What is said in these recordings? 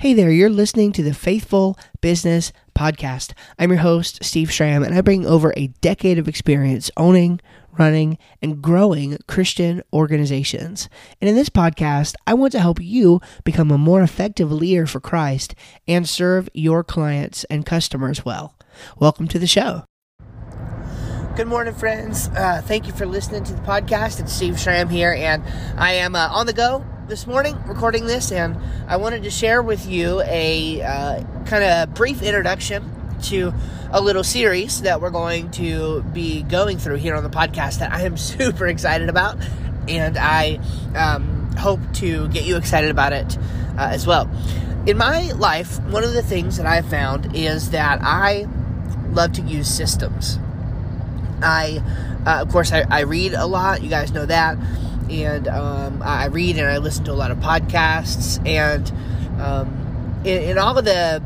Hey there, you're listening to the Faithful Business Podcast. I'm your host, Steve Schramm, and I bring over a decade of experience owning, running, and growing Christian organizations. And in this podcast, I want to help you become a more effective leader for Christ and serve your clients and customers well. Welcome to the show. Good morning, friends. Uh, thank you for listening to the podcast. It's Steve Schramm here, and I am uh, on the go this morning recording this, and I wanted to share with you a uh, kind of brief introduction to a little series that we're going to be going through here on the podcast that I am super excited about, and I um, hope to get you excited about it uh, as well. In my life, one of the things that I've found is that I love to use systems. I, uh, of course, I, I read a lot. You guys know that and um, I read and I listen to a lot of podcasts, and um, in, in, all of the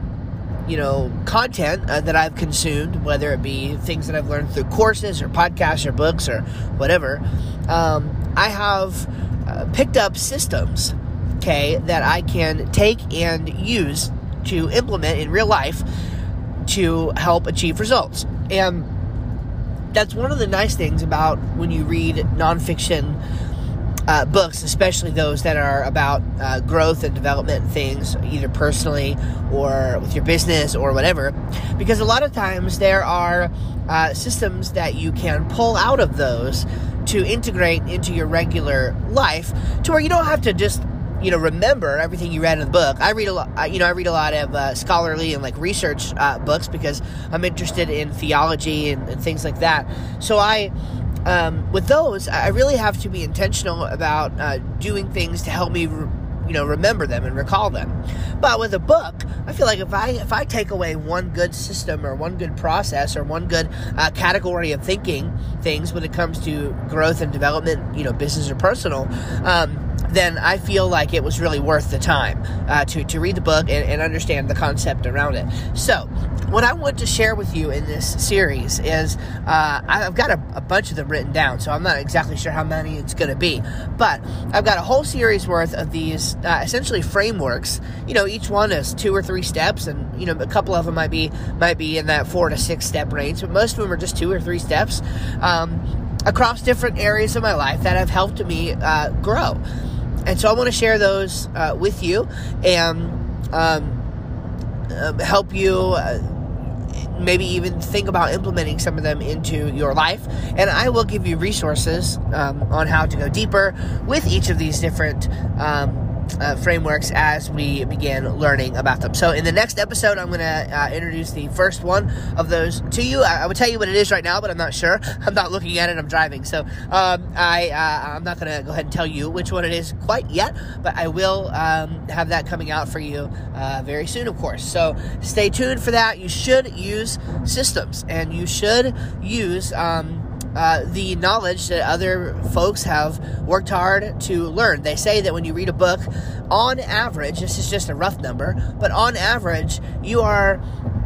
you know content uh, that I've consumed, whether it be things that I've learned through courses or podcasts or books or whatever, um, I have uh, picked up systems, okay, that I can take and use to implement in real life to help achieve results, and that's one of the nice things about when you read nonfiction uh, books, especially those that are about uh, growth and development things, either personally or with your business or whatever, because a lot of times there are uh, systems that you can pull out of those to integrate into your regular life, to where you don't have to just you know remember everything you read in the book. I read a lot, you know, I read a lot of uh, scholarly and like research uh, books because I'm interested in theology and, and things like that. So I um, with those, I really have to be intentional about uh, doing things to help me, re- you know, remember them and recall them. But with a book, I feel like if I if I take away one good system or one good process or one good uh, category of thinking things when it comes to growth and development, you know, business or personal. Um, then I feel like it was really worth the time uh, to, to read the book and, and, understand the concept around it. So, what I want to share with you in this series is uh, I've got a, a, bunch of them written down, so I'm not exactly sure how many it's going to be, but I've got a whole series worth of these uh, essentially frameworks. You know, each one is two or three steps, and you know, a couple of them might be might be in that four to six step range, but most of them are just two or three steps. Um, across different areas of my life that have helped me uh, grow. And so I want to share those uh, with you and um, uh, help you uh, maybe even think about implementing some of them into your life. And I will give you resources um, on how to go deeper with each of these different um, uh, frameworks as we begin learning about them. So, in the next episode, I'm going to uh, introduce the first one of those to you. I, I would tell you what it is right now, but I'm not sure. I'm not looking at it. I'm driving, so um, I uh, I'm not going to go ahead and tell you which one it is quite yet. But I will um, have that coming out for you uh, very soon, of course. So stay tuned for that. You should use systems, and you should use. Um, uh, the knowledge that other folks have worked hard to learn. They say that when you read a book, on average, this is just a rough number, but on average, you are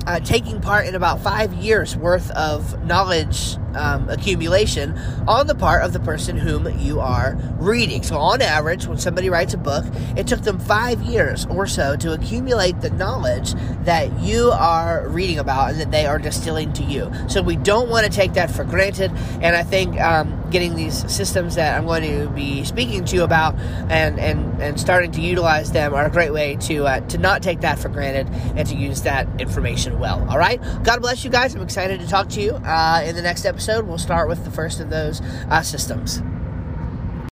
uh, taking part in about five years worth of knowledge um, accumulation on the part of the person whom you are reading. So, on average, when somebody writes a book, it took them five years or so to accumulate the knowledge that you are reading about and that they are distilling to you. So, we don't want to take that for granted. And I think um, getting these systems that I'm going to be speaking to you about and, and, and starting to utilize them are a great way to, uh, to not take that for granted and to use that information well. All right? God bless you guys. I'm excited to talk to you uh, in the next episode. We'll start with the first of those uh, systems.